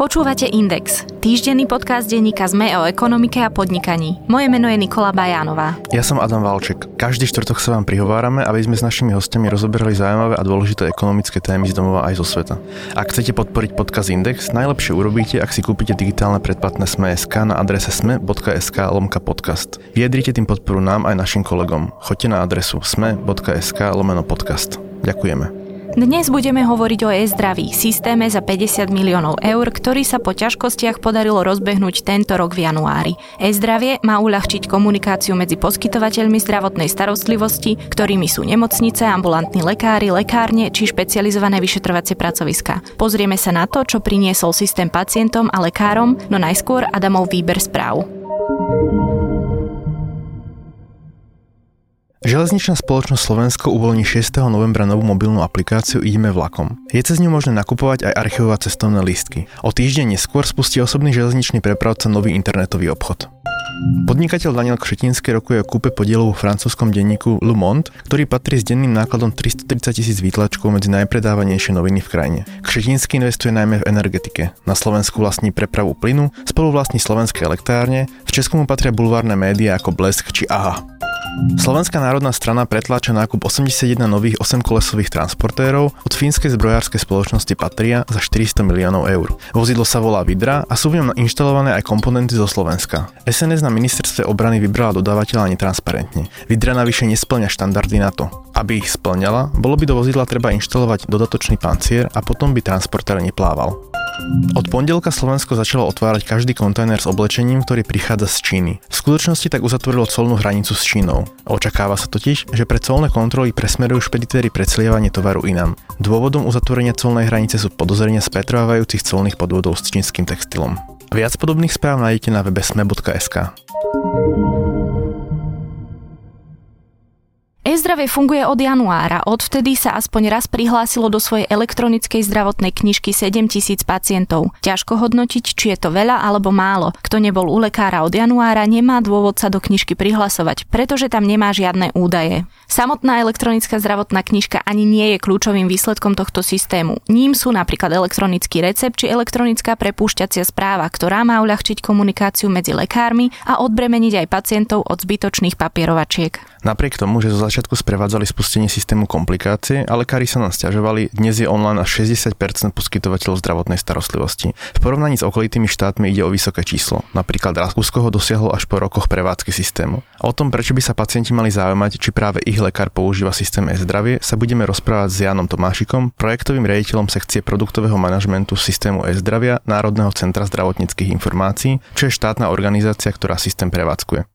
Počúvate Index, týždenný podcast denníka ZME o ekonomike a podnikaní. Moje meno je Nikola Bajánová. Ja som Adam Valček. Každý štvrtok sa vám prihovárame, aby sme s našimi hostiami rozoberali zaujímavé a dôležité ekonomické témy z domova aj zo sveta. Ak chcete podporiť podcast Index, najlepšie urobíte, ak si kúpite digitálne predplatné Sme.sk na adrese sme.sk lomka podcast. Viedrite tým podporu nám aj našim kolegom. Choďte na adresu sme.sk lomeno podcast. Ďakujeme. Dnes budeme hovoriť o e-zdraví, systéme za 50 miliónov eur, ktorý sa po ťažkostiach podarilo rozbehnúť tento rok v januári. E-zdravie má uľahčiť komunikáciu medzi poskytovateľmi zdravotnej starostlivosti, ktorými sú nemocnice, ambulantní lekári, lekárne či špecializované vyšetrovacie pracoviska. Pozrieme sa na to, čo priniesol systém pacientom a lekárom, no najskôr Adamov výber správ. Železničná spoločnosť Slovensko uvoľní 6. novembra novú mobilnú aplikáciu Ideme vlakom. Je cez ňu možné nakupovať aj archivovať cestovné lístky. O týždeň neskôr spustí osobný železničný prepravca nový internetový obchod. Podnikateľ Daniel Kšetinský rokuje o kúpe podielov vo francúzskom denníku Le Monde, ktorý patrí s denným nákladom 330 tisíc výtlačkov medzi najpredávanejšie noviny v krajine. Kšetinský investuje najmä v energetike. Na Slovensku vlastní prepravu plynu, spolu vlastní slovenské elektrárne, v Česku mu patria bulvárne médiá ako Blesk či AHA. Slovenská národná strana pretláča nákup 81 nových 8-kolesových transportérov od fínskej zbrojárskej spoločnosti Patria za 400 miliónov eur. Vozidlo sa volá Vidra a sú v ňom inštalované aj komponenty zo Slovenska. SNS na ministerstve obrany vybrala dodávateľa netransparentne. Vidra navyše nesplňa štandardy na to. Aby ich splňala, bolo by do vozidla treba inštalovať dodatočný pancier a potom by transportér neplával. Od pondelka Slovensko začalo otvárať každý kontajner s oblečením, ktorý prichádza z Číny. V skutočnosti tak uzatvorilo colnú hranicu s Čínou. Očakáva sa totiž, že pre colné kontroly presmerujú špeditéry predslievanie tovaru inám. Dôvodom uzatvorenia colnej hranice sú podozrenia z pretrvávajúcich colných podvodov s čínskym textilom. Viac podobných správ nájdete na webe sme.sk. E-zdravie funguje od januára. Odvtedy sa aspoň raz prihlásilo do svojej elektronickej zdravotnej knižky 7 tisíc pacientov. Ťažko hodnotiť, či je to veľa alebo málo. Kto nebol u lekára od januára, nemá dôvod sa do knižky prihlasovať, pretože tam nemá žiadne údaje. Samotná elektronická zdravotná knižka ani nie je kľúčovým výsledkom tohto systému. Ním sú napríklad elektronický recept či elektronická prepúšťacia správa, ktorá má uľahčiť komunikáciu medzi lekármi a odbremeniť aj pacientov od zbytočných papierovačiek. Napriek tomu, že zo sprevádzali spustenie systému komplikácie a lekári sa nám stiažovali, dnes je online až 60% poskytovateľov zdravotnej starostlivosti. V porovnaní s okolitými štátmi ide o vysoké číslo. Napríklad Rakúsko ho dosiahlo až po rokoch prevádzky systému. O tom, prečo by sa pacienti mali zaujímať, či práve ich lekár používa systém e-zdravie, sa budeme rozprávať s Janom Tomášikom, projektovým riaditeľom sekcie produktového manažmentu systému e-zdravia Národného centra zdravotníckých informácií, čo je štátna organizácia, ktorá systém prevádzkuje.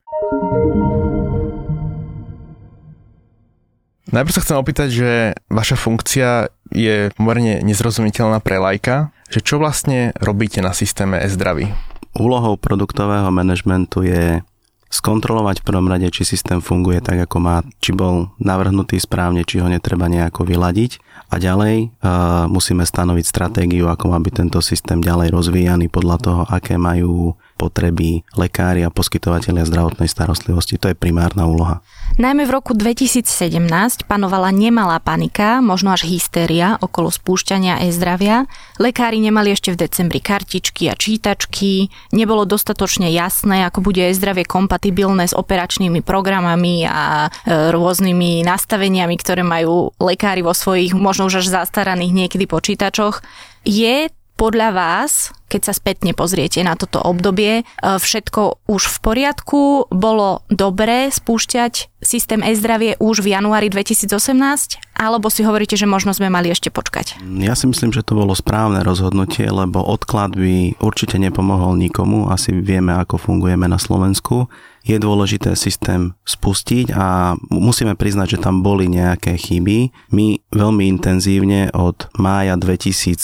Najprv sa chcem opýtať, že vaša funkcia je pomerne nezrozumiteľná pre lajka, že čo vlastne robíte na systéme e-zdraví? Úlohou produktového manažmentu je skontrolovať v prvom rade, či systém funguje tak, ako má, či bol navrhnutý správne, či ho netreba nejako vyladiť. A ďalej uh, musíme stanoviť stratégiu, ako má byť tento systém ďalej rozvíjaný podľa toho, aké majú potreby lekári a poskytovateľia zdravotnej starostlivosti. To je primárna úloha. Najmä v roku 2017 panovala nemalá panika, možno až hystéria okolo spúšťania e-zdravia. Lekári nemali ešte v decembri kartičky a čítačky, nebolo dostatočne jasné, ako bude e-zdravie kompatibilné s operačnými programami a e, rôznymi nastaveniami, ktoré majú lekári vo svojich možno už až zastaraných niekedy počítačoch. Je podľa vás, keď sa spätne pozriete na toto obdobie, e, všetko už v poriadku? Bolo dobré spúšťať systém e-zdravie už v januári 2018? Alebo si hovoríte, že možno sme mali ešte počkať? Ja si myslím, že to bolo správne rozhodnutie, lebo odklad by určite nepomohol nikomu. Asi vieme, ako fungujeme na Slovensku je dôležité systém spustiť a musíme priznať, že tam boli nejaké chyby. My veľmi intenzívne od mája 2017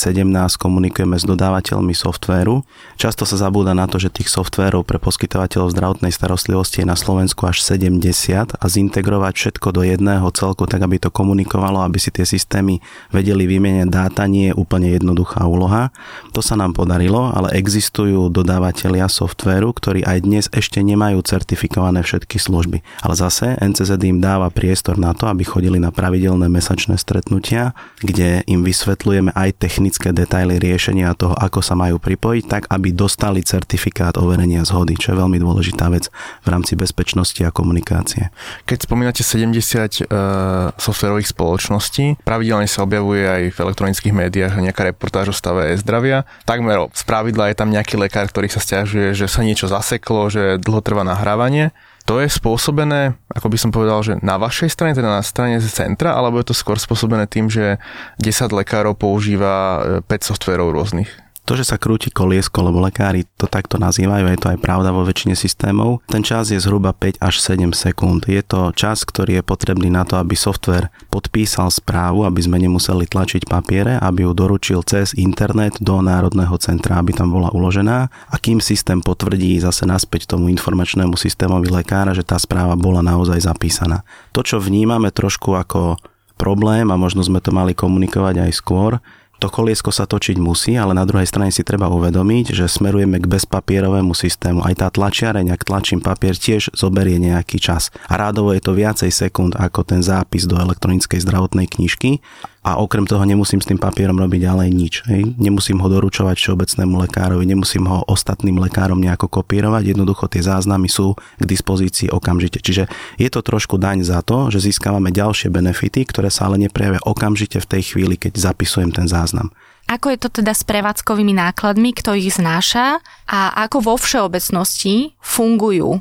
komunikujeme s dodávateľmi softvéru. Často sa zabúda na to, že tých softvérov pre poskytovateľov zdravotnej starostlivosti je na Slovensku až 70 a zintegrovať všetko do jedného celku, tak aby to komunikovalo, aby si tie systémy vedeli vymieňať dáta, nie je úplne jednoduchá úloha. To sa nám podarilo, ale existujú dodávateľia softvéru, ktorí aj dnes ešte nemajú certifikáciu certifikované všetky služby. Ale zase NCZ im dáva priestor na to, aby chodili na pravidelné mesačné stretnutia, kde im vysvetľujeme aj technické detaily riešenia toho, ako sa majú pripojiť, tak aby dostali certifikát overenia zhody, čo je veľmi dôležitá vec v rámci bezpečnosti a komunikácie. Keď spomínate 70 uh, softwarových spoločností, pravidelne sa objavuje aj v elektronických médiách nejaká reportáž o stave e-zdravia. Takmer z pravidla je tam nejaký lekár, ktorý sa stiažuje, že sa niečo zaseklo, že dlho trvá nahrávanie. To je spôsobené, ako by som povedal, že na vašej strane, teda na strane z centra, alebo je to skôr spôsobené tým, že 10 lekárov používa 5 e, softverov rôznych? To, že sa krúti koliesko, lebo lekári to takto nazývajú, je to aj pravda vo väčšine systémov, ten čas je zhruba 5 až 7 sekúnd. Je to čas, ktorý je potrebný na to, aby software podpísal správu, aby sme nemuseli tlačiť papiere, aby ju doručil cez internet do Národného centra, aby tam bola uložená a kým systém potvrdí zase naspäť tomu informačnému systémovi lekára, že tá správa bola naozaj zapísaná. To, čo vnímame trošku ako problém a možno sme to mali komunikovať aj skôr, to koliesko sa točiť musí, ale na druhej strane si treba uvedomiť, že smerujeme k bezpapierovému systému. Aj tá tlačiareň, ak tlačím papier, tiež zoberie nejaký čas. A rádovo je to viacej sekúnd ako ten zápis do elektronickej zdravotnej knižky a okrem toho nemusím s tým papierom robiť ďalej nič. Hej. Nemusím ho doručovať všeobecnému lekárovi, nemusím ho ostatným lekárom nejako kopírovať, jednoducho tie záznamy sú k dispozícii okamžite. Čiže je to trošku daň za to, že získavame ďalšie benefity, ktoré sa ale neprejavia okamžite v tej chvíli, keď zapisujem ten záznam. Ako je to teda s prevádzkovými nákladmi, kto ich znáša a ako vo všeobecnosti fungujú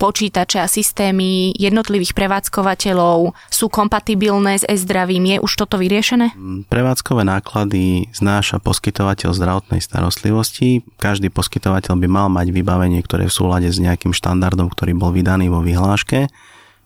počítače a systémy jednotlivých prevádzkovateľov sú kompatibilné s e-zdravím? Je už toto vyriešené? Prevádzkové náklady znáša poskytovateľ zdravotnej starostlivosti. Každý poskytovateľ by mal mať vybavenie, ktoré je v súlade s nejakým štandardom, ktorý bol vydaný vo vyhláške.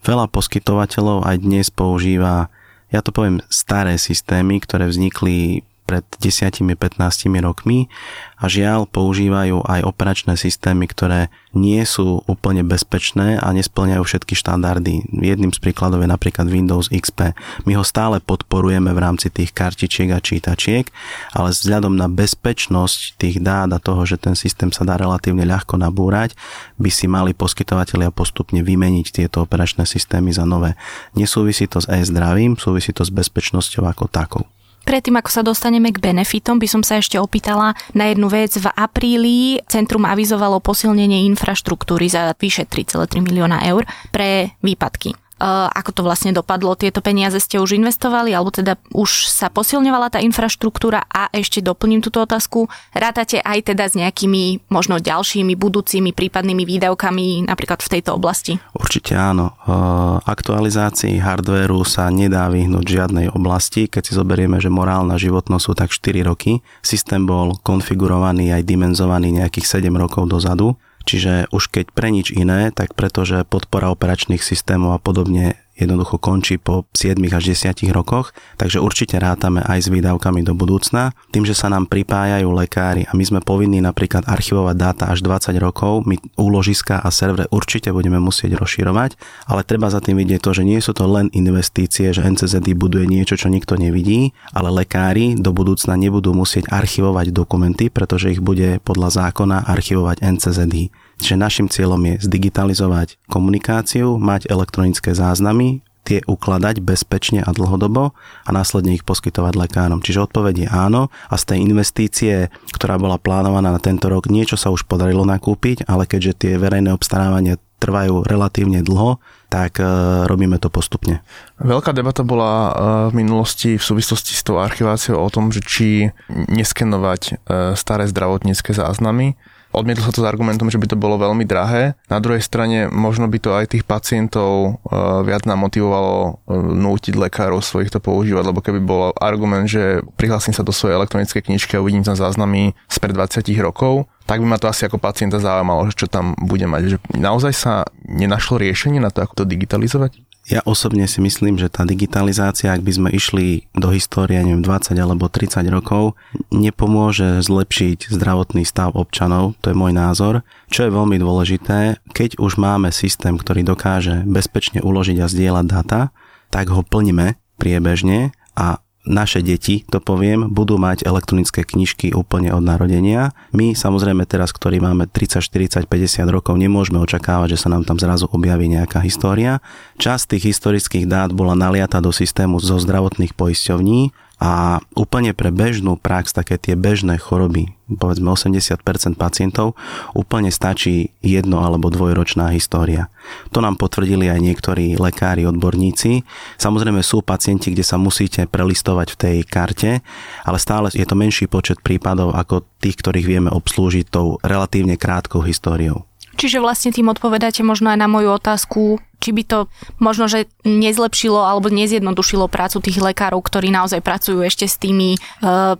Veľa poskytovateľov aj dnes používa ja to poviem, staré systémy, ktoré vznikli pred 10-15 rokmi a žiaľ používajú aj operačné systémy, ktoré nie sú úplne bezpečné a nesplňajú všetky štandardy. Jedným z príkladov je napríklad Windows XP. My ho stále podporujeme v rámci tých kartičiek a čítačiek, ale vzhľadom na bezpečnosť tých dát a toho, že ten systém sa dá relatívne ľahko nabúrať, by si mali poskytovateľia postupne vymeniť tieto operačné systémy za nové. Nesúvisí to s e-zdravím, súvisí to s bezpečnosťou ako takou. Predtým, ako sa dostaneme k benefitom, by som sa ešte opýtala na jednu vec. V apríli centrum avizovalo posilnenie infraštruktúry za vyše 3,3 milióna eur pre výpadky. Eh, ako to vlastne dopadlo. Tieto peniaze ste už investovali, alebo teda už sa posilňovala tá infraštruktúra a ešte doplním túto otázku. Rátate aj teda s nejakými možno ďalšími budúcimi prípadnými výdavkami napríklad v tejto oblasti? Určite áno. Eh, aktualizácii hardvéru sa nedá vyhnúť žiadnej oblasti. Keď si zoberieme, že morálna životnosť sú tak 4 roky, systém bol konfigurovaný aj dimenzovaný nejakých 7 rokov dozadu Čiže už keď pre nič iné, tak pretože podpora operačných systémov a podobne jednoducho končí po 7 až 10 rokoch, takže určite rátame aj s výdavkami do budúcna. Tým, že sa nám pripájajú lekári a my sme povinní napríklad archivovať dáta až 20 rokov, my úložiska a servery určite budeme musieť rozširovať, ale treba za tým vidieť to, že nie sú to len investície, že NCZD buduje niečo, čo nikto nevidí, ale lekári do budúcna nebudú musieť archivovať dokumenty, pretože ich bude podľa zákona archivovať NCZD. Čiže našim cieľom je zdigitalizovať komunikáciu, mať elektronické záznamy, tie ukladať bezpečne a dlhodobo a následne ich poskytovať lekárom. Čiže odpoveď je áno a z tej investície, ktorá bola plánovaná na tento rok, niečo sa už podarilo nakúpiť, ale keďže tie verejné obstarávania trvajú relatívne dlho, tak e, robíme to postupne. Veľká debata bola e, v minulosti v súvislosti s tou archiváciou o tom, že či neskenovať e, staré zdravotnícke záznamy Odmietlo sa to s argumentom, že by to bolo veľmi drahé. Na druhej strane možno by to aj tých pacientov e, viac nám motivovalo e, nútiť lekárov svojich to používať, lebo keby bol argument, že prihlásim sa do svojej elektronickej knižky a uvidím tam záznamy spred 20 rokov, tak by ma to asi ako pacienta zaujímalo, čo tam bude mať. Že naozaj sa nenašlo riešenie na to, ako to digitalizovať? Ja osobne si myslím, že tá digitalizácia, ak by sme išli do histórie, neviem, 20 alebo 30 rokov, nepomôže zlepšiť zdravotný stav občanov, to je môj názor. Čo je veľmi dôležité, keď už máme systém, ktorý dokáže bezpečne uložiť a zdieľať data, tak ho plníme priebežne a naše deti, to poviem, budú mať elektronické knižky úplne od narodenia. My samozrejme teraz, ktorí máme 30, 40, 50 rokov, nemôžeme očakávať, že sa nám tam zrazu objaví nejaká história. Časť tých historických dát bola naliata do systému zo zdravotných poisťovní a úplne pre bežnú prax, také tie bežné choroby, povedzme 80% pacientov, úplne stačí jedno alebo dvojročná história. To nám potvrdili aj niektorí lekári, odborníci. Samozrejme sú pacienti, kde sa musíte prelistovať v tej karte, ale stále je to menší počet prípadov ako tých, ktorých vieme obslúžiť tou relatívne krátkou históriou. Čiže vlastne tým odpovedáte možno aj na moju otázku, či by to možno, že nezlepšilo alebo nezjednodušilo prácu tých lekárov, ktorí naozaj pracujú ešte s tými e,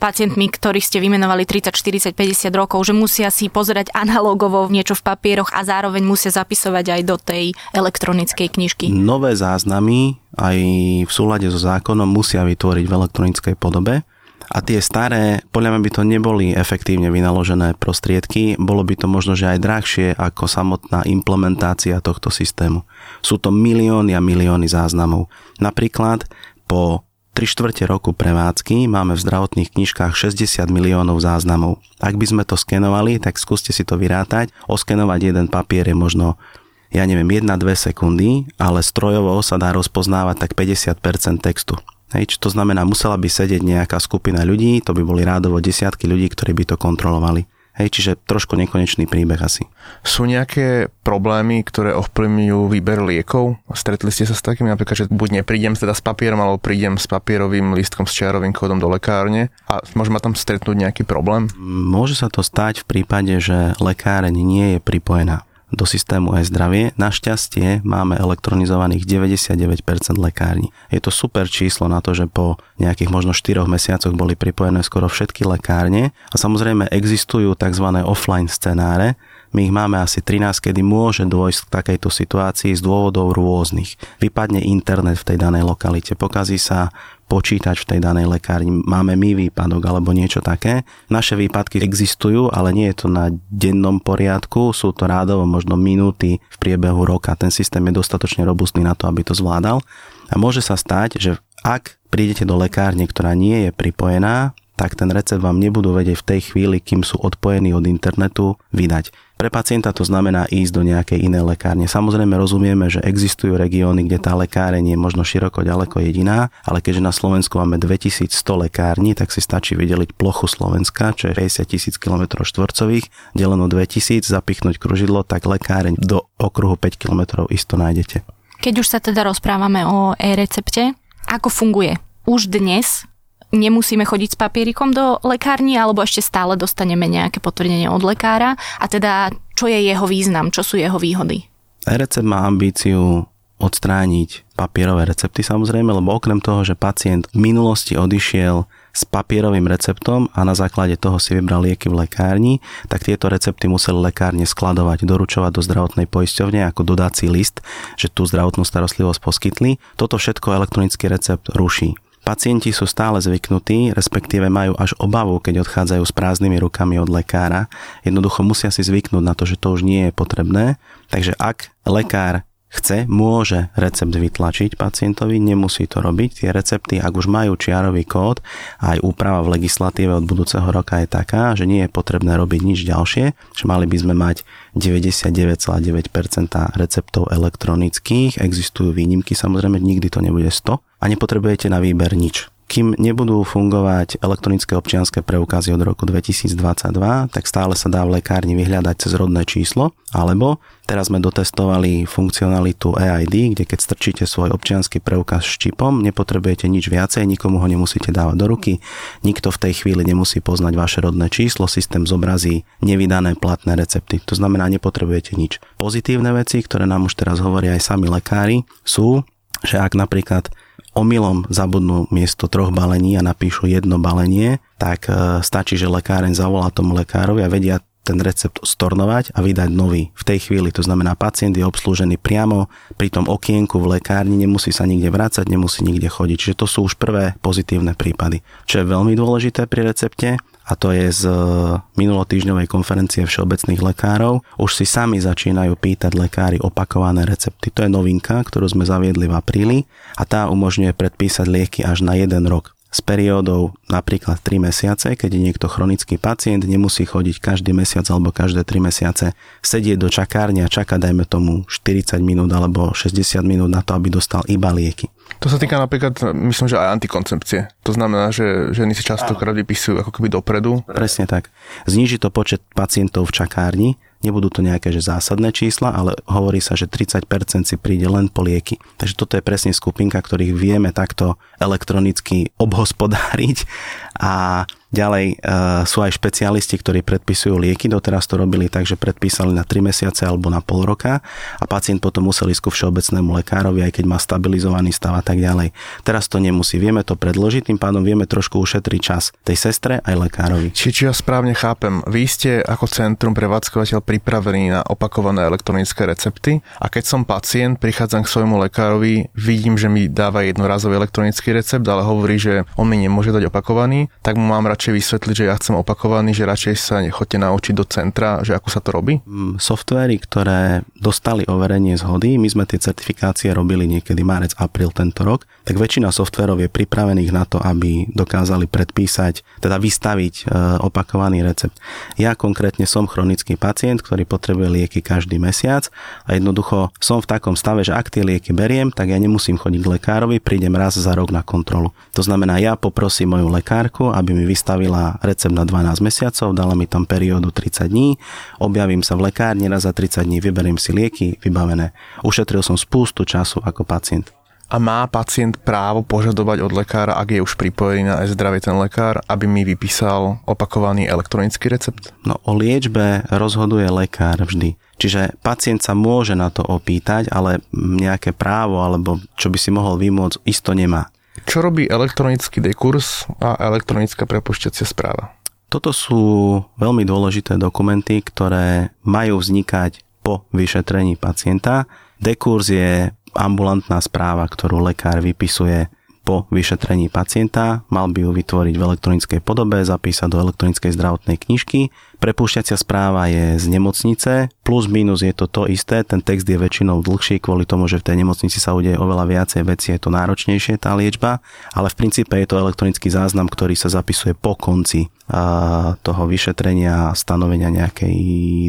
pacientmi, ktorých ste vymenovali 30, 40, 50 rokov, že musia si pozerať analogovo niečo v papieroch a zároveň musia zapisovať aj do tej elektronickej knižky. Nové záznamy aj v súlade so zákonom musia vytvoriť v elektronickej podobe a tie staré, podľa mňa by to neboli efektívne vynaložené prostriedky, bolo by to možno, že aj drahšie ako samotná implementácia tohto systému. Sú to milióny a milióny záznamov. Napríklad po 3 štvrte roku prevádzky máme v zdravotných knižkách 60 miliónov záznamov. Ak by sme to skenovali, tak skúste si to vyrátať. Oskenovať jeden papier je možno ja neviem, 1-2 sekundy, ale strojovo sa dá rozpoznávať tak 50% textu. Hej, čo to znamená, musela by sedieť nejaká skupina ľudí, to by boli rádovo desiatky ľudí, ktorí by to kontrolovali. Hej, čiže trošku nekonečný príbeh asi. Sú nejaké problémy, ktoré ovplyvňujú výber liekov? Stretli ste sa s takými napríklad, že buď neprídem teda s papierom, alebo prídem s papierovým lístkom s čiarovým kódom do lekárne a môže ma tam stretnúť nejaký problém? Môže sa to stať v prípade, že lekáreň nie je pripojená do systému e-zdravie. Našťastie máme elektronizovaných 99% lekární. Je to super číslo na to, že po nejakých možno 4 mesiacoch boli pripojené skoro všetky lekárne a samozrejme existujú tzv. offline scenáre, my ich máme asi 13, kedy môže dôjsť k takejto situácii z dôvodov rôznych. Vypadne internet v tej danej lokalite, pokazí sa počítač v tej danej lekárni, máme my výpadok alebo niečo také. Naše výpadky existujú, ale nie je to na dennom poriadku, sú to rádovo možno minúty v priebehu roka. Ten systém je dostatočne robustný na to, aby to zvládal. A môže sa stať, že ak prídete do lekárne, ktorá nie je pripojená, tak ten recept vám nebudú vedieť v tej chvíli, kým sú odpojení od internetu, vydať. Pre pacienta to znamená ísť do nejakej inej lekárne. Samozrejme rozumieme, že existujú regióny, kde tá lekáreň je možno široko ďaleko jediná, ale keďže na Slovensku máme 2100 lekární, tak si stačí vydeliť plochu Slovenska, čo je 50 tisíc km štvorcových, deleno 2000, zapichnúť kružidlo, tak lekáreň do okruhu 5 km isto nájdete. Keď už sa teda rozprávame o e-recepte, ako funguje? Už dnes nemusíme chodiť s papierikom do lekárni, alebo ešte stále dostaneme nejaké potvrdenie od lekára a teda čo je jeho význam, čo sú jeho výhody? E-recept má ambíciu odstrániť papierové recepty samozrejme, lebo okrem toho, že pacient v minulosti odišiel s papierovým receptom a na základe toho si vybral lieky v lekárni, tak tieto recepty museli lekárne skladovať, doručovať do zdravotnej poisťovne ako dodací list, že tú zdravotnú starostlivosť poskytli. Toto všetko elektronický recept ruší. Pacienti sú stále zvyknutí, respektíve majú až obavu, keď odchádzajú s prázdnymi rukami od lekára. Jednoducho musia si zvyknúť na to, že to už nie je potrebné. Takže ak lekár chce, môže recept vytlačiť pacientovi, nemusí to robiť. Tie recepty, ak už majú čiarový kód, aj úprava v legislatíve od budúceho roka je taká, že nie je potrebné robiť nič ďalšie, že mali by sme mať 99,9% receptov elektronických, existujú výnimky, samozrejme nikdy to nebude 100 a nepotrebujete na výber nič kým nebudú fungovať elektronické občianské preukazy od roku 2022, tak stále sa dá v lekárni vyhľadať cez rodné číslo, alebo teraz sme dotestovali funkcionalitu EID, kde keď strčíte svoj občianský preukaz s čipom, nepotrebujete nič viacej, nikomu ho nemusíte dávať do ruky, nikto v tej chvíli nemusí poznať vaše rodné číslo, systém zobrazí nevydané platné recepty. To znamená, nepotrebujete nič. Pozitívne veci, ktoré nám už teraz hovoria aj sami lekári, sú, že ak napríklad omylom zabudnú miesto troch balení a napíšu jedno balenie, tak e, stačí, že lekáreň zavolá tomu lekárovi a vedia ten recept stornovať a vydať nový v tej chvíli. To znamená, pacient je obslúžený priamo pri tom okienku v lekárni, nemusí sa nikde vrácať, nemusí nikde chodiť. Čiže to sú už prvé pozitívne prípady. Čo je veľmi dôležité pri recepte, a to je z minulotýždňovej konferencie všeobecných lekárov, už si sami začínajú pýtať lekári opakované recepty. To je novinka, ktorú sme zaviedli v apríli a tá umožňuje predpísať lieky až na jeden rok. S periódou napríklad 3 mesiace, keď je niekto chronický pacient, nemusí chodiť každý mesiac alebo každé 3 mesiace sedieť do čakárne a čakať, dajme tomu 40 minút alebo 60 minút na to, aby dostal iba lieky. To sa týka napríklad, myslím, že aj antikoncepcie. To znamená, že ženy si častokrát vypisujú ako keby dopredu. Presne tak. Zníži to počet pacientov v čakárni, Nebudú to nejaké že zásadné čísla, ale hovorí sa, že 30% si príde len po lieky. Takže toto je presne skupinka, ktorých vieme takto elektronicky obhospodáriť a Ďalej e, sú aj špecialisti, ktorí predpisujú lieky. Doteraz to robili tak, že predpísali na 3 mesiace alebo na pol roka a pacient potom musel ísť ku všeobecnému lekárovi, aj keď má stabilizovaný stav a tak ďalej. Teraz to nemusí. Vieme to predložiť, tým pádom vieme trošku ušetriť čas tej sestre aj lekárovi. Či, či ja správne chápem, vy ste ako centrum prevádzkovateľ pripravení na opakované elektronické recepty a keď som pacient, prichádzam k svojmu lekárovi, vidím, že mi dáva jednorazový elektronický recept, ale hovorí, že on mi nemôže dať opakovaný, tak mu mám radšej radšej vysvetliť, že ja chcem opakovaný, že radšej sa nechoďte naučiť do centra, že ako sa to robí? Mm, softvery, ktoré dostali overenie zhody, my sme tie certifikácie robili niekedy marec, apríl tento rok, tak väčšina softverov je pripravených na to, aby dokázali predpísať, teda vystaviť e, opakovaný recept. Ja konkrétne som chronický pacient, ktorý potrebuje lieky každý mesiac a jednoducho som v takom stave, že ak tie lieky beriem, tak ja nemusím chodiť k lekárovi, prídem raz za rok na kontrolu. To znamená, ja poprosím moju lekárku, aby mi vystavila nastavila recept na 12 mesiacov, dala mi tam periódu 30 dní, objavím sa v lekárni raz za 30 dní, vyberiem si lieky, vybavené. Ušetril som spústu času ako pacient. A má pacient právo požadovať od lekára, ak je už pripojený na e-zdravie ten lekár, aby mi vypísal opakovaný elektronický recept? No o liečbe rozhoduje lekár vždy. Čiže pacient sa môže na to opýtať, ale nejaké právo alebo čo by si mohol vymôcť, isto nemá. Čo robí elektronický dekurs a elektronická prepušťacia správa? Toto sú veľmi dôležité dokumenty, ktoré majú vznikať po vyšetrení pacienta. Dekurs je ambulantná správa, ktorú lekár vypisuje po vyšetrení pacienta, mal by ju vytvoriť v elektronickej podobe, zapísať do elektronickej zdravotnej knižky Prepúšťacia správa je z nemocnice, plus minus je to to isté, ten text je väčšinou dlhší kvôli tomu, že v tej nemocnici sa udeje oveľa viacej veci, je to náročnejšie tá liečba, ale v princípe je to elektronický záznam, ktorý sa zapisuje po konci toho vyšetrenia, stanovenia nejakej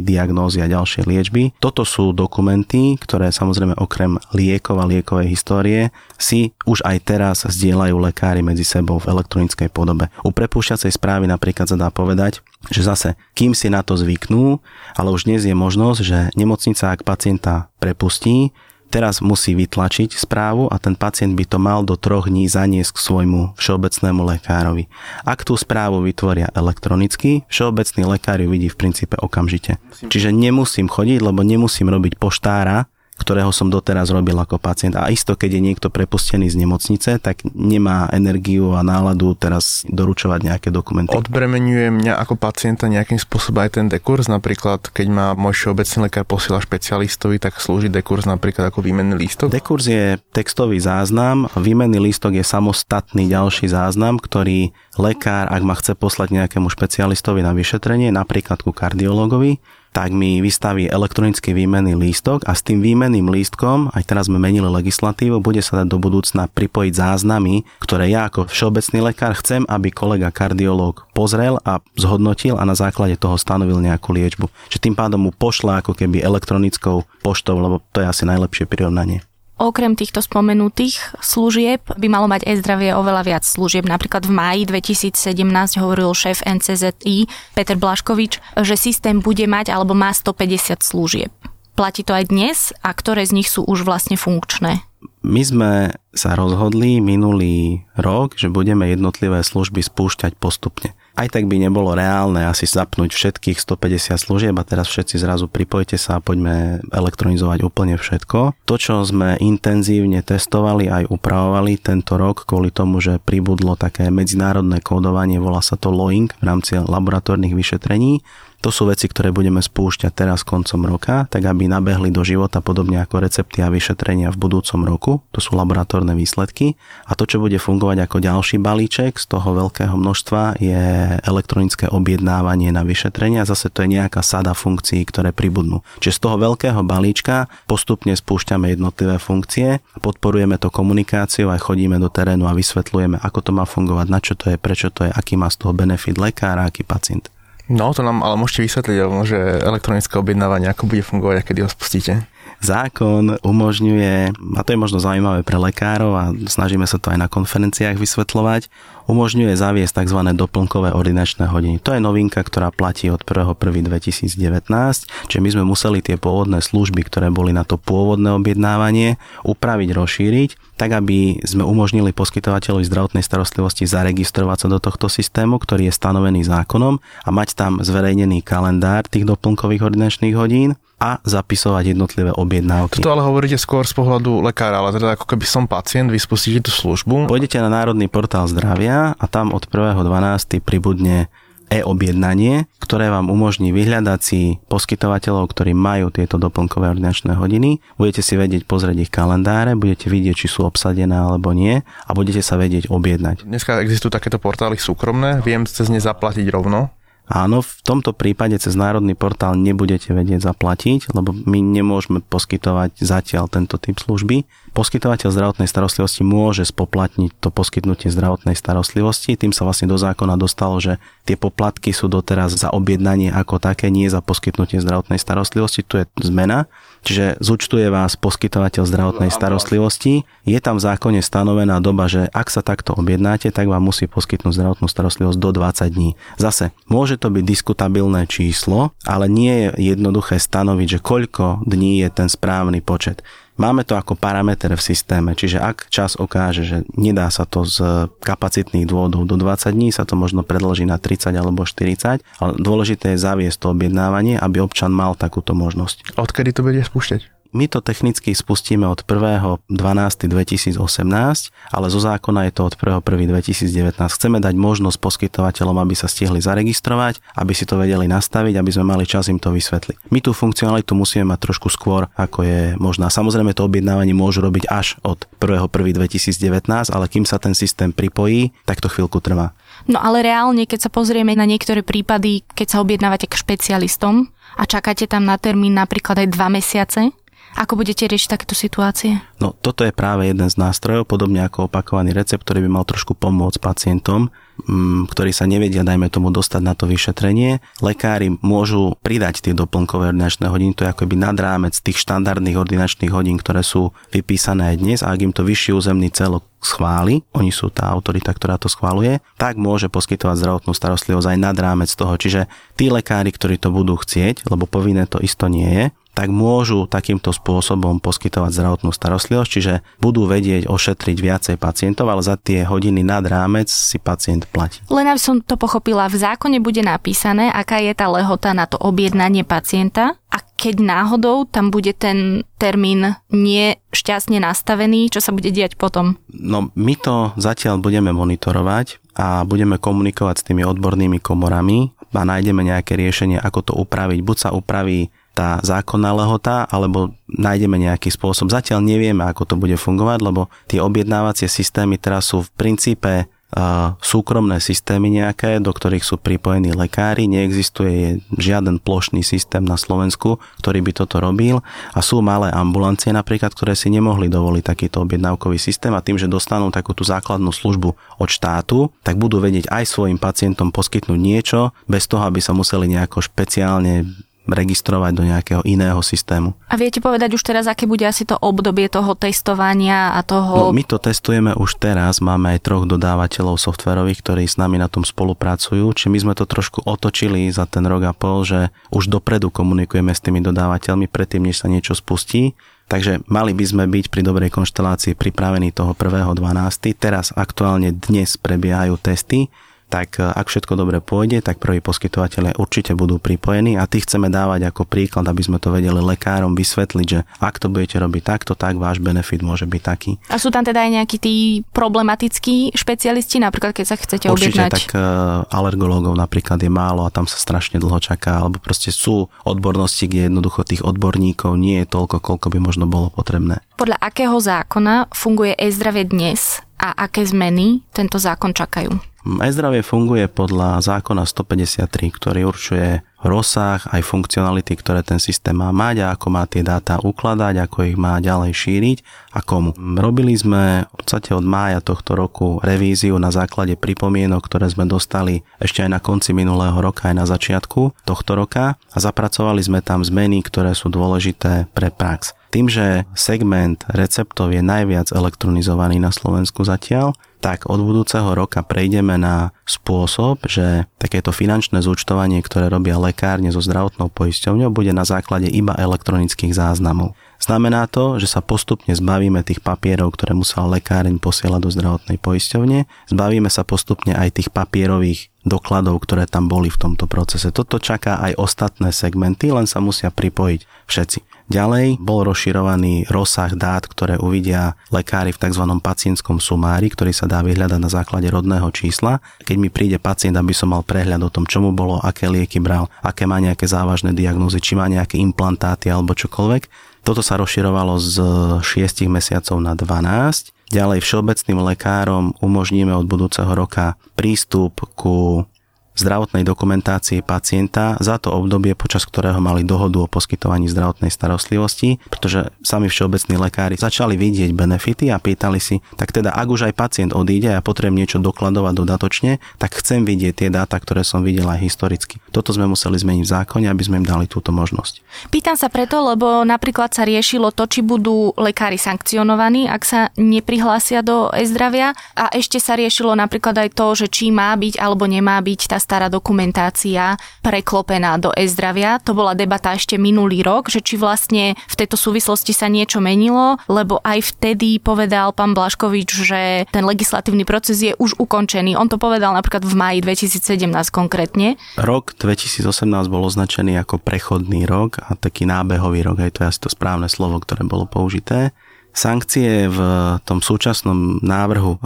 diagnózy a ďalšej liečby. Toto sú dokumenty, ktoré samozrejme okrem liekov a liekovej histórie si už aj teraz zdieľajú lekári medzi sebou v elektronickej podobe. U prepúšťacej správy napríklad sa dá povedať, že zase, kým si na to zvyknú, ale už dnes je možnosť, že nemocnica, ak pacienta prepustí, teraz musí vytlačiť správu a ten pacient by to mal do troch dní zaniesť k svojmu všeobecnému lekárovi. Ak tú správu vytvoria elektronicky, všeobecný lekár ju vidí v princípe okamžite. Čiže nemusím chodiť, lebo nemusím robiť poštára, ktorého som doteraz robil ako pacient. A isto, keď je niekto prepustený z nemocnice, tak nemá energiu a náladu teraz doručovať nejaké dokumenty. Odbremenuje mňa ako pacienta nejakým spôsobom aj ten dekurs, napríklad keď má môj všeobecný lekár posiela špecialistovi, tak slúži dekurs napríklad ako výmenný lístok? Dekurs je textový záznam, výmenný lístok je samostatný ďalší záznam, ktorý lekár, ak ma chce poslať nejakému špecialistovi na vyšetrenie, napríklad ku kardiologovi, tak mi vystaví elektronický výmenný lístok a s tým výmenným lístkom, aj teraz sme menili legislatívu, bude sa dať do budúcna pripojiť záznamy, ktoré ja ako všeobecný lekár chcem, aby kolega kardiológ pozrel a zhodnotil a na základe toho stanovil nejakú liečbu. Čiže tým pádom mu pošla ako keby elektronickou poštou, lebo to je asi najlepšie prirovnanie. Okrem týchto spomenutých služieb by malo mať e-zdravie oveľa viac služieb. Napríklad v máji 2017 hovoril šéf NCZI Peter Blaškovič, že systém bude mať alebo má 150 služieb. Platí to aj dnes a ktoré z nich sú už vlastne funkčné? My sme sa rozhodli minulý rok, že budeme jednotlivé služby spúšťať postupne aj tak by nebolo reálne asi zapnúť všetkých 150 služieb a teraz všetci zrazu pripojte sa a poďme elektronizovať úplne všetko. To, čo sme intenzívne testovali aj upravovali tento rok kvôli tomu, že pribudlo také medzinárodné kódovanie, volá sa to LOING v rámci laboratórnych vyšetrení, To sú veci, ktoré budeme spúšťať teraz koncom roka, tak aby nabehli do života podobne ako recepty a vyšetrenia v budúcom roku. To sú laboratórne výsledky. A to, čo bude fungovať ako ďalší balíček z toho veľkého množstva, je elektronické objednávanie na vyšetrenia. Zase to je nejaká sada funkcií, ktoré pribudnú. Čiže z toho veľkého balíčka postupne spúšťame jednotlivé funkcie, podporujeme to komunikáciou aj chodíme do terénu a vysvetľujeme, ako to má fungovať, na čo to je, prečo to je, aký má z toho benefit lekár a aký pacient. No, to nám ale môžete vysvetliť, že elektronické objednávanie, ako bude fungovať a kedy ho spustíte. Zákon umožňuje, a to je možno zaujímavé pre lekárov a snažíme sa to aj na konferenciách vysvetľovať, umožňuje zaviesť tzv. doplnkové ordinačné hodiny. To je novinka, ktorá platí od 1.1.2019, čiže my sme museli tie pôvodné služby, ktoré boli na to pôvodné objednávanie, upraviť, rozšíriť, tak aby sme umožnili poskytovateľovi zdravotnej starostlivosti zaregistrovať sa do tohto systému, ktorý je stanovený zákonom a mať tam zverejnený kalendár tých doplnkových ordinačných hodín a zapisovať jednotlivé objednávky. To ale hovoríte skôr z pohľadu lekára, ale teda ako keby som pacient, vy spustíte tú službu. Pôjdete na Národný portál zdravia a tam od 1.12. pribudne e-objednanie, ktoré vám umožní vyhľadať si poskytovateľov, ktorí majú tieto doplnkové ordinačné hodiny. Budete si vedieť pozrieť ich kalendáre, budete vidieť, či sú obsadené alebo nie a budete sa vedieť objednať. Dneska existujú takéto portály súkromné, viem cez ne zaplatiť rovno. Áno, v tomto prípade cez národný portál nebudete vedieť zaplatiť, lebo my nemôžeme poskytovať zatiaľ tento typ služby. Poskytovateľ zdravotnej starostlivosti môže spoplatniť to poskytnutie zdravotnej starostlivosti. Tým sa vlastne do zákona dostalo, že tie poplatky sú doteraz za objednanie ako také, nie za poskytnutie zdravotnej starostlivosti. Tu je zmena. Čiže zúčtuje vás poskytovateľ zdravotnej starostlivosti. Je tam v zákone stanovená doba, že ak sa takto objednáte, tak vám musí poskytnúť zdravotnú starostlivosť do 20 dní. Zase, môže to byť diskutabilné číslo, ale nie je jednoduché stanoviť, že koľko dní je ten správny počet. Máme to ako parameter v systéme, čiže ak čas ukáže, že nedá sa to z kapacitných dôvodov do 20 dní, sa to možno predloží na 30 alebo 40, ale dôležité je zaviesť to objednávanie, aby občan mal takúto možnosť. Odkedy to bude spúšťať? My to technicky spustíme od 1.12.2018, ale zo zákona je to od 1.1.2019. Chceme dať možnosť poskytovateľom, aby sa stihli zaregistrovať, aby si to vedeli nastaviť, aby sme mali čas im to vysvetliť. My tú funkcionalitu musíme mať trošku skôr, ako je možná. Samozrejme to objednávanie môžu robiť až od 1.1.2019, ale kým sa ten systém pripojí, tak to chvíľku trvá. No ale reálne, keď sa pozrieme na niektoré prípady, keď sa objednávate k špecialistom a čakáte tam na termín napríklad aj dva mesiace, ako budete riešiť takéto situácie? No toto je práve jeden z nástrojov, podobne ako opakovaný recept, ktorý by mal trošku pomôcť pacientom, mm, ktorí sa nevedia, dajme tomu, dostať na to vyšetrenie. Lekári môžu pridať tie doplnkové ordinačné hodiny, to je akoby nad rámec tých štandardných ordinačných hodín, ktoré sú vypísané aj dnes a ak im to vyšší územný celok schváli, oni sú tá autorita, ktorá to schváluje, tak môže poskytovať zdravotnú starostlivosť aj nad rámec toho. Čiže tí lekári, ktorí to budú chcieť, lebo povinné to isto nie je, tak môžu takýmto spôsobom poskytovať zdravotnú starostlivosť, čiže budú vedieť ošetriť viacej pacientov, ale za tie hodiny nad rámec si pacient platí. Len aby som to pochopila, v zákone bude napísané, aká je tá lehota na to objednanie pacienta a keď náhodou tam bude ten termín nešťastne nastavený, čo sa bude diať potom? No my to zatiaľ budeme monitorovať a budeme komunikovať s tými odbornými komorami a nájdeme nejaké riešenie, ako to upraviť. Buď sa upraví tá zákonná lehota, alebo nájdeme nejaký spôsob. Zatiaľ nevieme, ako to bude fungovať, lebo tie objednávacie systémy teraz sú v princípe súkromné systémy nejaké, do ktorých sú pripojení lekári. Neexistuje žiaden plošný systém na Slovensku, ktorý by toto robil a sú malé ambulancie napríklad, ktoré si nemohli dovoliť takýto objednávkový systém a tým, že dostanú takú tú základnú službu od štátu, tak budú vedieť aj svojim pacientom poskytnúť niečo, bez toho, aby sa museli nejako špeciálne registrovať do nejakého iného systému. A viete povedať už teraz, aké bude asi to obdobie toho testovania a toho... No, my to testujeme už teraz, máme aj troch dodávateľov softverových, ktorí s nami na tom spolupracujú, či my sme to trošku otočili za ten rok a pol, že už dopredu komunikujeme s tými dodávateľmi predtým, než sa niečo spustí. Takže mali by sme byť pri dobrej konštelácii pripravení toho 1.12. Teraz aktuálne dnes prebiehajú testy, tak e, ak všetko dobre pôjde, tak prví poskytovateľe určite budú pripojení a tých chceme dávať ako príklad, aby sme to vedeli lekárom vysvetliť, že ak to budete robiť takto, tak váš benefit môže byť taký. A sú tam teda aj nejakí tí problematickí špecialisti, napríklad keď sa chcete Určite, objednať? tak alergológov napríklad je málo a tam sa strašne dlho čaká, alebo proste sú odbornosti, kde jednoducho tých odborníkov nie je toľko, koľko by možno bolo potrebné. Podľa akého zákona funguje e-zdravie dnes a aké zmeny tento zákon čakajú? E-zdravie funguje podľa zákona 153, ktorý určuje rozsah aj funkcionality, ktoré ten systém má mať a ako má tie dáta ukladať, ako ich má ďalej šíriť a komu. Robili sme v podstate od mája tohto roku revíziu na základe pripomienok, ktoré sme dostali ešte aj na konci minulého roka, aj na začiatku tohto roka a zapracovali sme tam zmeny, ktoré sú dôležité pre prax. Tým, že segment receptov je najviac elektronizovaný na Slovensku zatiaľ, tak od budúceho roka prejdeme na spôsob, že takéto finančné zúčtovanie, ktoré robia lekárne so zdravotnou poisťovňou, bude na základe iba elektronických záznamov. Znamená to, že sa postupne zbavíme tých papierov, ktoré musela lekáreň posielať do zdravotnej poisťovne, zbavíme sa postupne aj tých papierových dokladov, ktoré tam boli v tomto procese. Toto čaká aj ostatné segmenty, len sa musia pripojiť všetci. Ďalej bol rozširovaný rozsah dát, ktoré uvidia lekári v tzv. pacientskom sumári, ktorý sa dá vyhľadať na základe rodného čísla. Keď mi príde pacient, aby som mal prehľad o tom, čo mu bolo, aké lieky bral, aké má nejaké závažné diagnózy, či má nejaké implantáty alebo čokoľvek. Toto sa rozširovalo z 6 mesiacov na 12. Ďalej všeobecným lekárom umožníme od budúceho roka prístup ku zdravotnej dokumentácie pacienta za to obdobie, počas ktorého mali dohodu o poskytovaní zdravotnej starostlivosti, pretože sami všeobecní lekári začali vidieť benefity a pýtali si, tak teda ak už aj pacient odíde a potrebujem niečo dokladovať dodatočne, tak chcem vidieť tie dáta, ktoré som videl aj historicky. Toto sme museli zmeniť v zákone, aby sme im dali túto možnosť. Pýtam sa preto, lebo napríklad sa riešilo to, či budú lekári sankcionovaní, ak sa neprihlásia do e-zdravia a ešte sa riešilo napríklad aj to, že či má byť alebo nemá byť tá stará dokumentácia preklopená do e-zdravia. To bola debata ešte minulý rok, že či vlastne v tejto súvislosti sa niečo menilo, lebo aj vtedy povedal pán Blaškovič, že ten legislatívny proces je už ukončený. On to povedal napríklad v maji 2017 konkrétne. Rok 2018 bol označený ako prechodný rok a taký nábehový rok, aj to je asi to správne slovo, ktoré bolo použité. Sankcie v tom súčasnom návrhu e,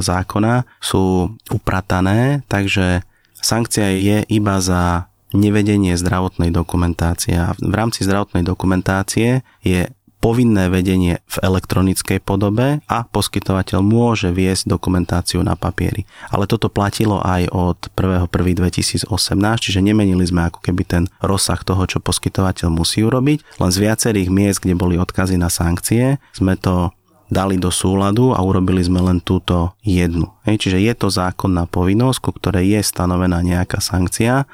zákona sú upratané, takže Sankcia je iba za nevedenie zdravotnej dokumentácie. A v rámci zdravotnej dokumentácie je povinné vedenie v elektronickej podobe a poskytovateľ môže viesť dokumentáciu na papieri. Ale toto platilo aj od 1.1.2018, čiže nemenili sme ako keby ten rozsah toho, čo poskytovateľ musí urobiť, len z viacerých miest, kde boli odkazy na sankcie, sme to dali do súladu a urobili sme len túto jednu. Hej, čiže je to zákonná povinnosť, ku ktorej je stanovená nejaká sankcia,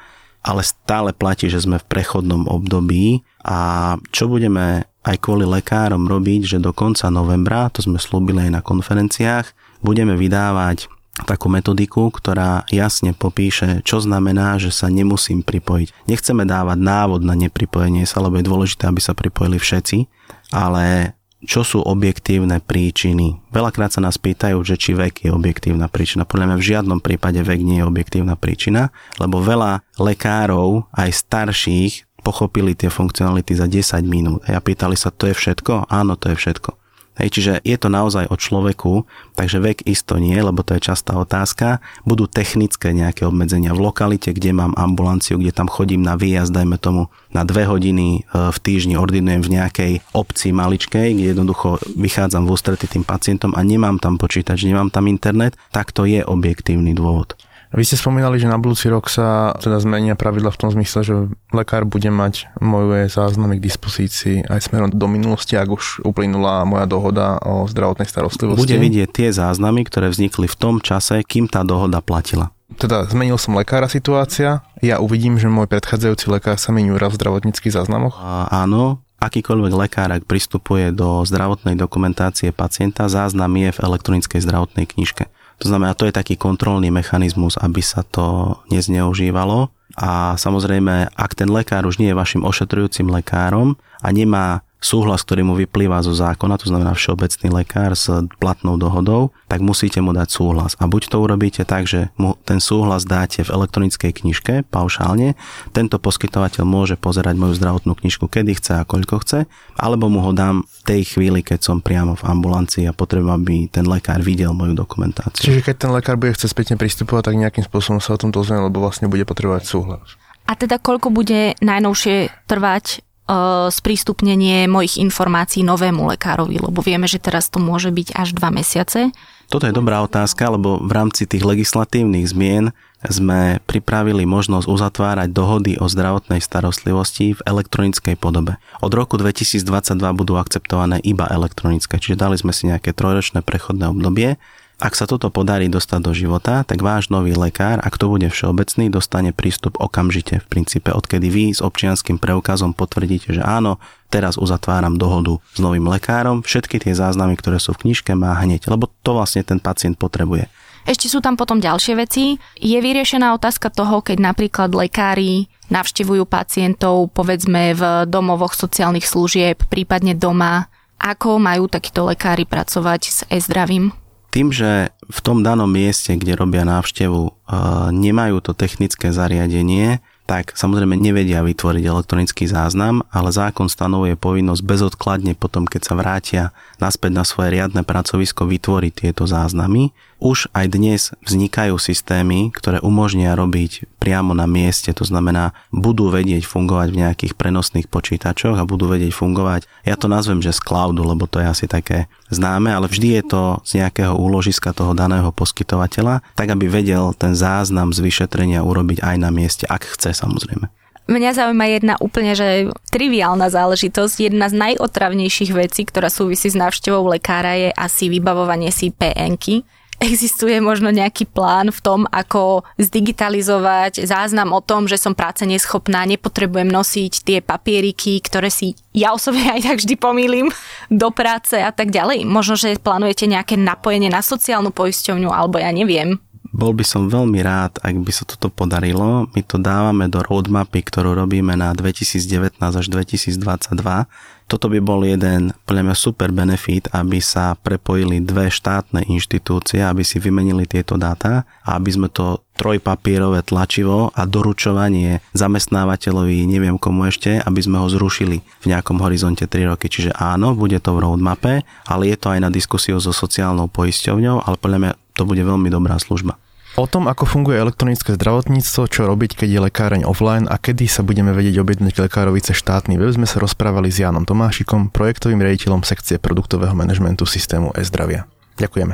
ale stále platí, že sme v prechodnom období a čo budeme aj kvôli lekárom robiť, že do konca novembra, to sme slúbili aj na konferenciách, budeme vydávať takú metodiku, ktorá jasne popíše, čo znamená, že sa nemusím pripojiť. Nechceme dávať návod na nepripojenie sa, lebo je dôležité, aby sa pripojili všetci, ale čo sú objektívne príčiny. Veľakrát sa nás pýtajú, že či vek je objektívna príčina. Podľa mňa v žiadnom prípade vek nie je objektívna príčina, lebo veľa lekárov, aj starších, pochopili tie funkcionality za 10 minút. A pýtali sa, to je všetko? Áno, to je všetko. Hej, čiže je to naozaj o človeku, takže vek isto nie, lebo to je častá otázka. Budú technické nejaké obmedzenia v lokalite, kde mám ambulanciu, kde tam chodím na výjazd, dajme tomu na dve hodiny e, v týždni ordinujem v nejakej obci maličkej, kde jednoducho vychádzam v ústrety tým pacientom a nemám tam počítač, nemám tam internet, tak to je objektívny dôvod. Vy ste spomínali, že na budúci rok sa teda zmenia pravidla v tom zmysle, že lekár bude mať moje záznamy k dispozícii aj smerom do minulosti, ak už uplynula moja dohoda o zdravotnej starostlivosti. Bude vidieť tie záznamy, ktoré vznikli v tom čase, kým tá dohoda platila. Teda zmenil som lekára situácia, ja uvidím, že môj predchádzajúci lekár sa mi v zdravotníckých záznamoch? A, áno, akýkoľvek lekár, ak pristupuje do zdravotnej dokumentácie pacienta, záznam je v elektronickej zdravotnej knižke. To znamená, to je taký kontrolný mechanizmus, aby sa to nezneužívalo. A samozrejme, ak ten lekár už nie je vašim ošetrujúcim lekárom a nemá súhlas, ktorý mu vyplýva zo zákona, to znamená všeobecný lekár s platnou dohodou, tak musíte mu dať súhlas. A buď to urobíte tak, že mu ten súhlas dáte v elektronickej knižke paušálne, tento poskytovateľ môže pozerať moju zdravotnú knižku kedy chce a koľko chce, alebo mu ho dám v tej chvíli, keď som priamo v ambulancii a potrebujem, aby ten lekár videl moju dokumentáciu. Čiže keď ten lekár bude chcieť spätne pristupovať, tak nejakým spôsobom sa o tom dozviem, lebo vlastne bude potrebovať súhlas. A teda koľko bude najnovšie trvať sprístupnenie mojich informácií novému lekárovi, lebo vieme, že teraz to môže byť až dva mesiace. Toto je dobrá otázka, lebo v rámci tých legislatívnych zmien sme pripravili možnosť uzatvárať dohody o zdravotnej starostlivosti v elektronickej podobe. Od roku 2022 budú akceptované iba elektronické, čiže dali sme si nejaké trojročné prechodné obdobie ak sa toto podarí dostať do života, tak váš nový lekár, ak to bude všeobecný, dostane prístup okamžite v princípe, odkedy vy s občianským preukazom potvrdíte, že áno, teraz uzatváram dohodu s novým lekárom, všetky tie záznamy, ktoré sú v knižke, má hneď, lebo to vlastne ten pacient potrebuje. Ešte sú tam potom ďalšie veci. Je vyriešená otázka toho, keď napríklad lekári navštevujú pacientov, povedzme v domovoch sociálnych služieb, prípadne doma. Ako majú takíto lekári pracovať s e-zdravím? Tým, že v tom danom mieste, kde robia návštevu, e, nemajú to technické zariadenie, tak samozrejme nevedia vytvoriť elektronický záznam, ale zákon stanovuje povinnosť bezodkladne potom, keď sa vrátia naspäť na svoje riadne pracovisko, vytvoriť tieto záznamy. Už aj dnes vznikajú systémy, ktoré umožnia robiť priamo na mieste, to znamená, budú vedieť fungovať v nejakých prenosných počítačoch a budú vedieť fungovať, ja to nazvem, že z cloudu, lebo to je asi také známe, ale vždy je to z nejakého úložiska toho daného poskytovateľa, tak aby vedel ten záznam z vyšetrenia urobiť aj na mieste, ak chce samozrejme. Mňa zaujíma jedna úplne, že triviálna záležitosť. Jedna z najotravnejších vecí, ktorá súvisí s návštevou lekára je asi vybavovanie si PNky. Existuje možno nejaký plán v tom, ako zdigitalizovať záznam o tom, že som práce neschopná, nepotrebujem nosiť tie papieriky, ktoré si ja osobne aj tak vždy pomýlim do práce a tak ďalej. Možno, že plánujete nejaké napojenie na sociálnu poisťovňu, alebo ja neviem. Bol by som veľmi rád, ak by sa toto podarilo. My to dávame do roadmapy, ktorú robíme na 2019 až 2022. Toto by bol jeden, podľa mňa, super benefit, aby sa prepojili dve štátne inštitúcie, aby si vymenili tieto dáta a aby sme to trojpapierové tlačivo a doručovanie zamestnávateľovi, neviem komu ešte, aby sme ho zrušili v nejakom horizonte 3 roky. Čiže áno, bude to v roadmape, ale je to aj na diskusiu so sociálnou poisťovňou, ale podľa mňa to bude veľmi dobrá služba. O tom, ako funguje elektronické zdravotníctvo, čo robiť, keď je lekáreň offline a kedy sa budeme vedieť objednať k lekárovi cez štátny web, sme sa rozprávali s Jánom Tomášikom, projektovým riaditeľom sekcie produktového manažmentu systému e-zdravia. Ďakujeme.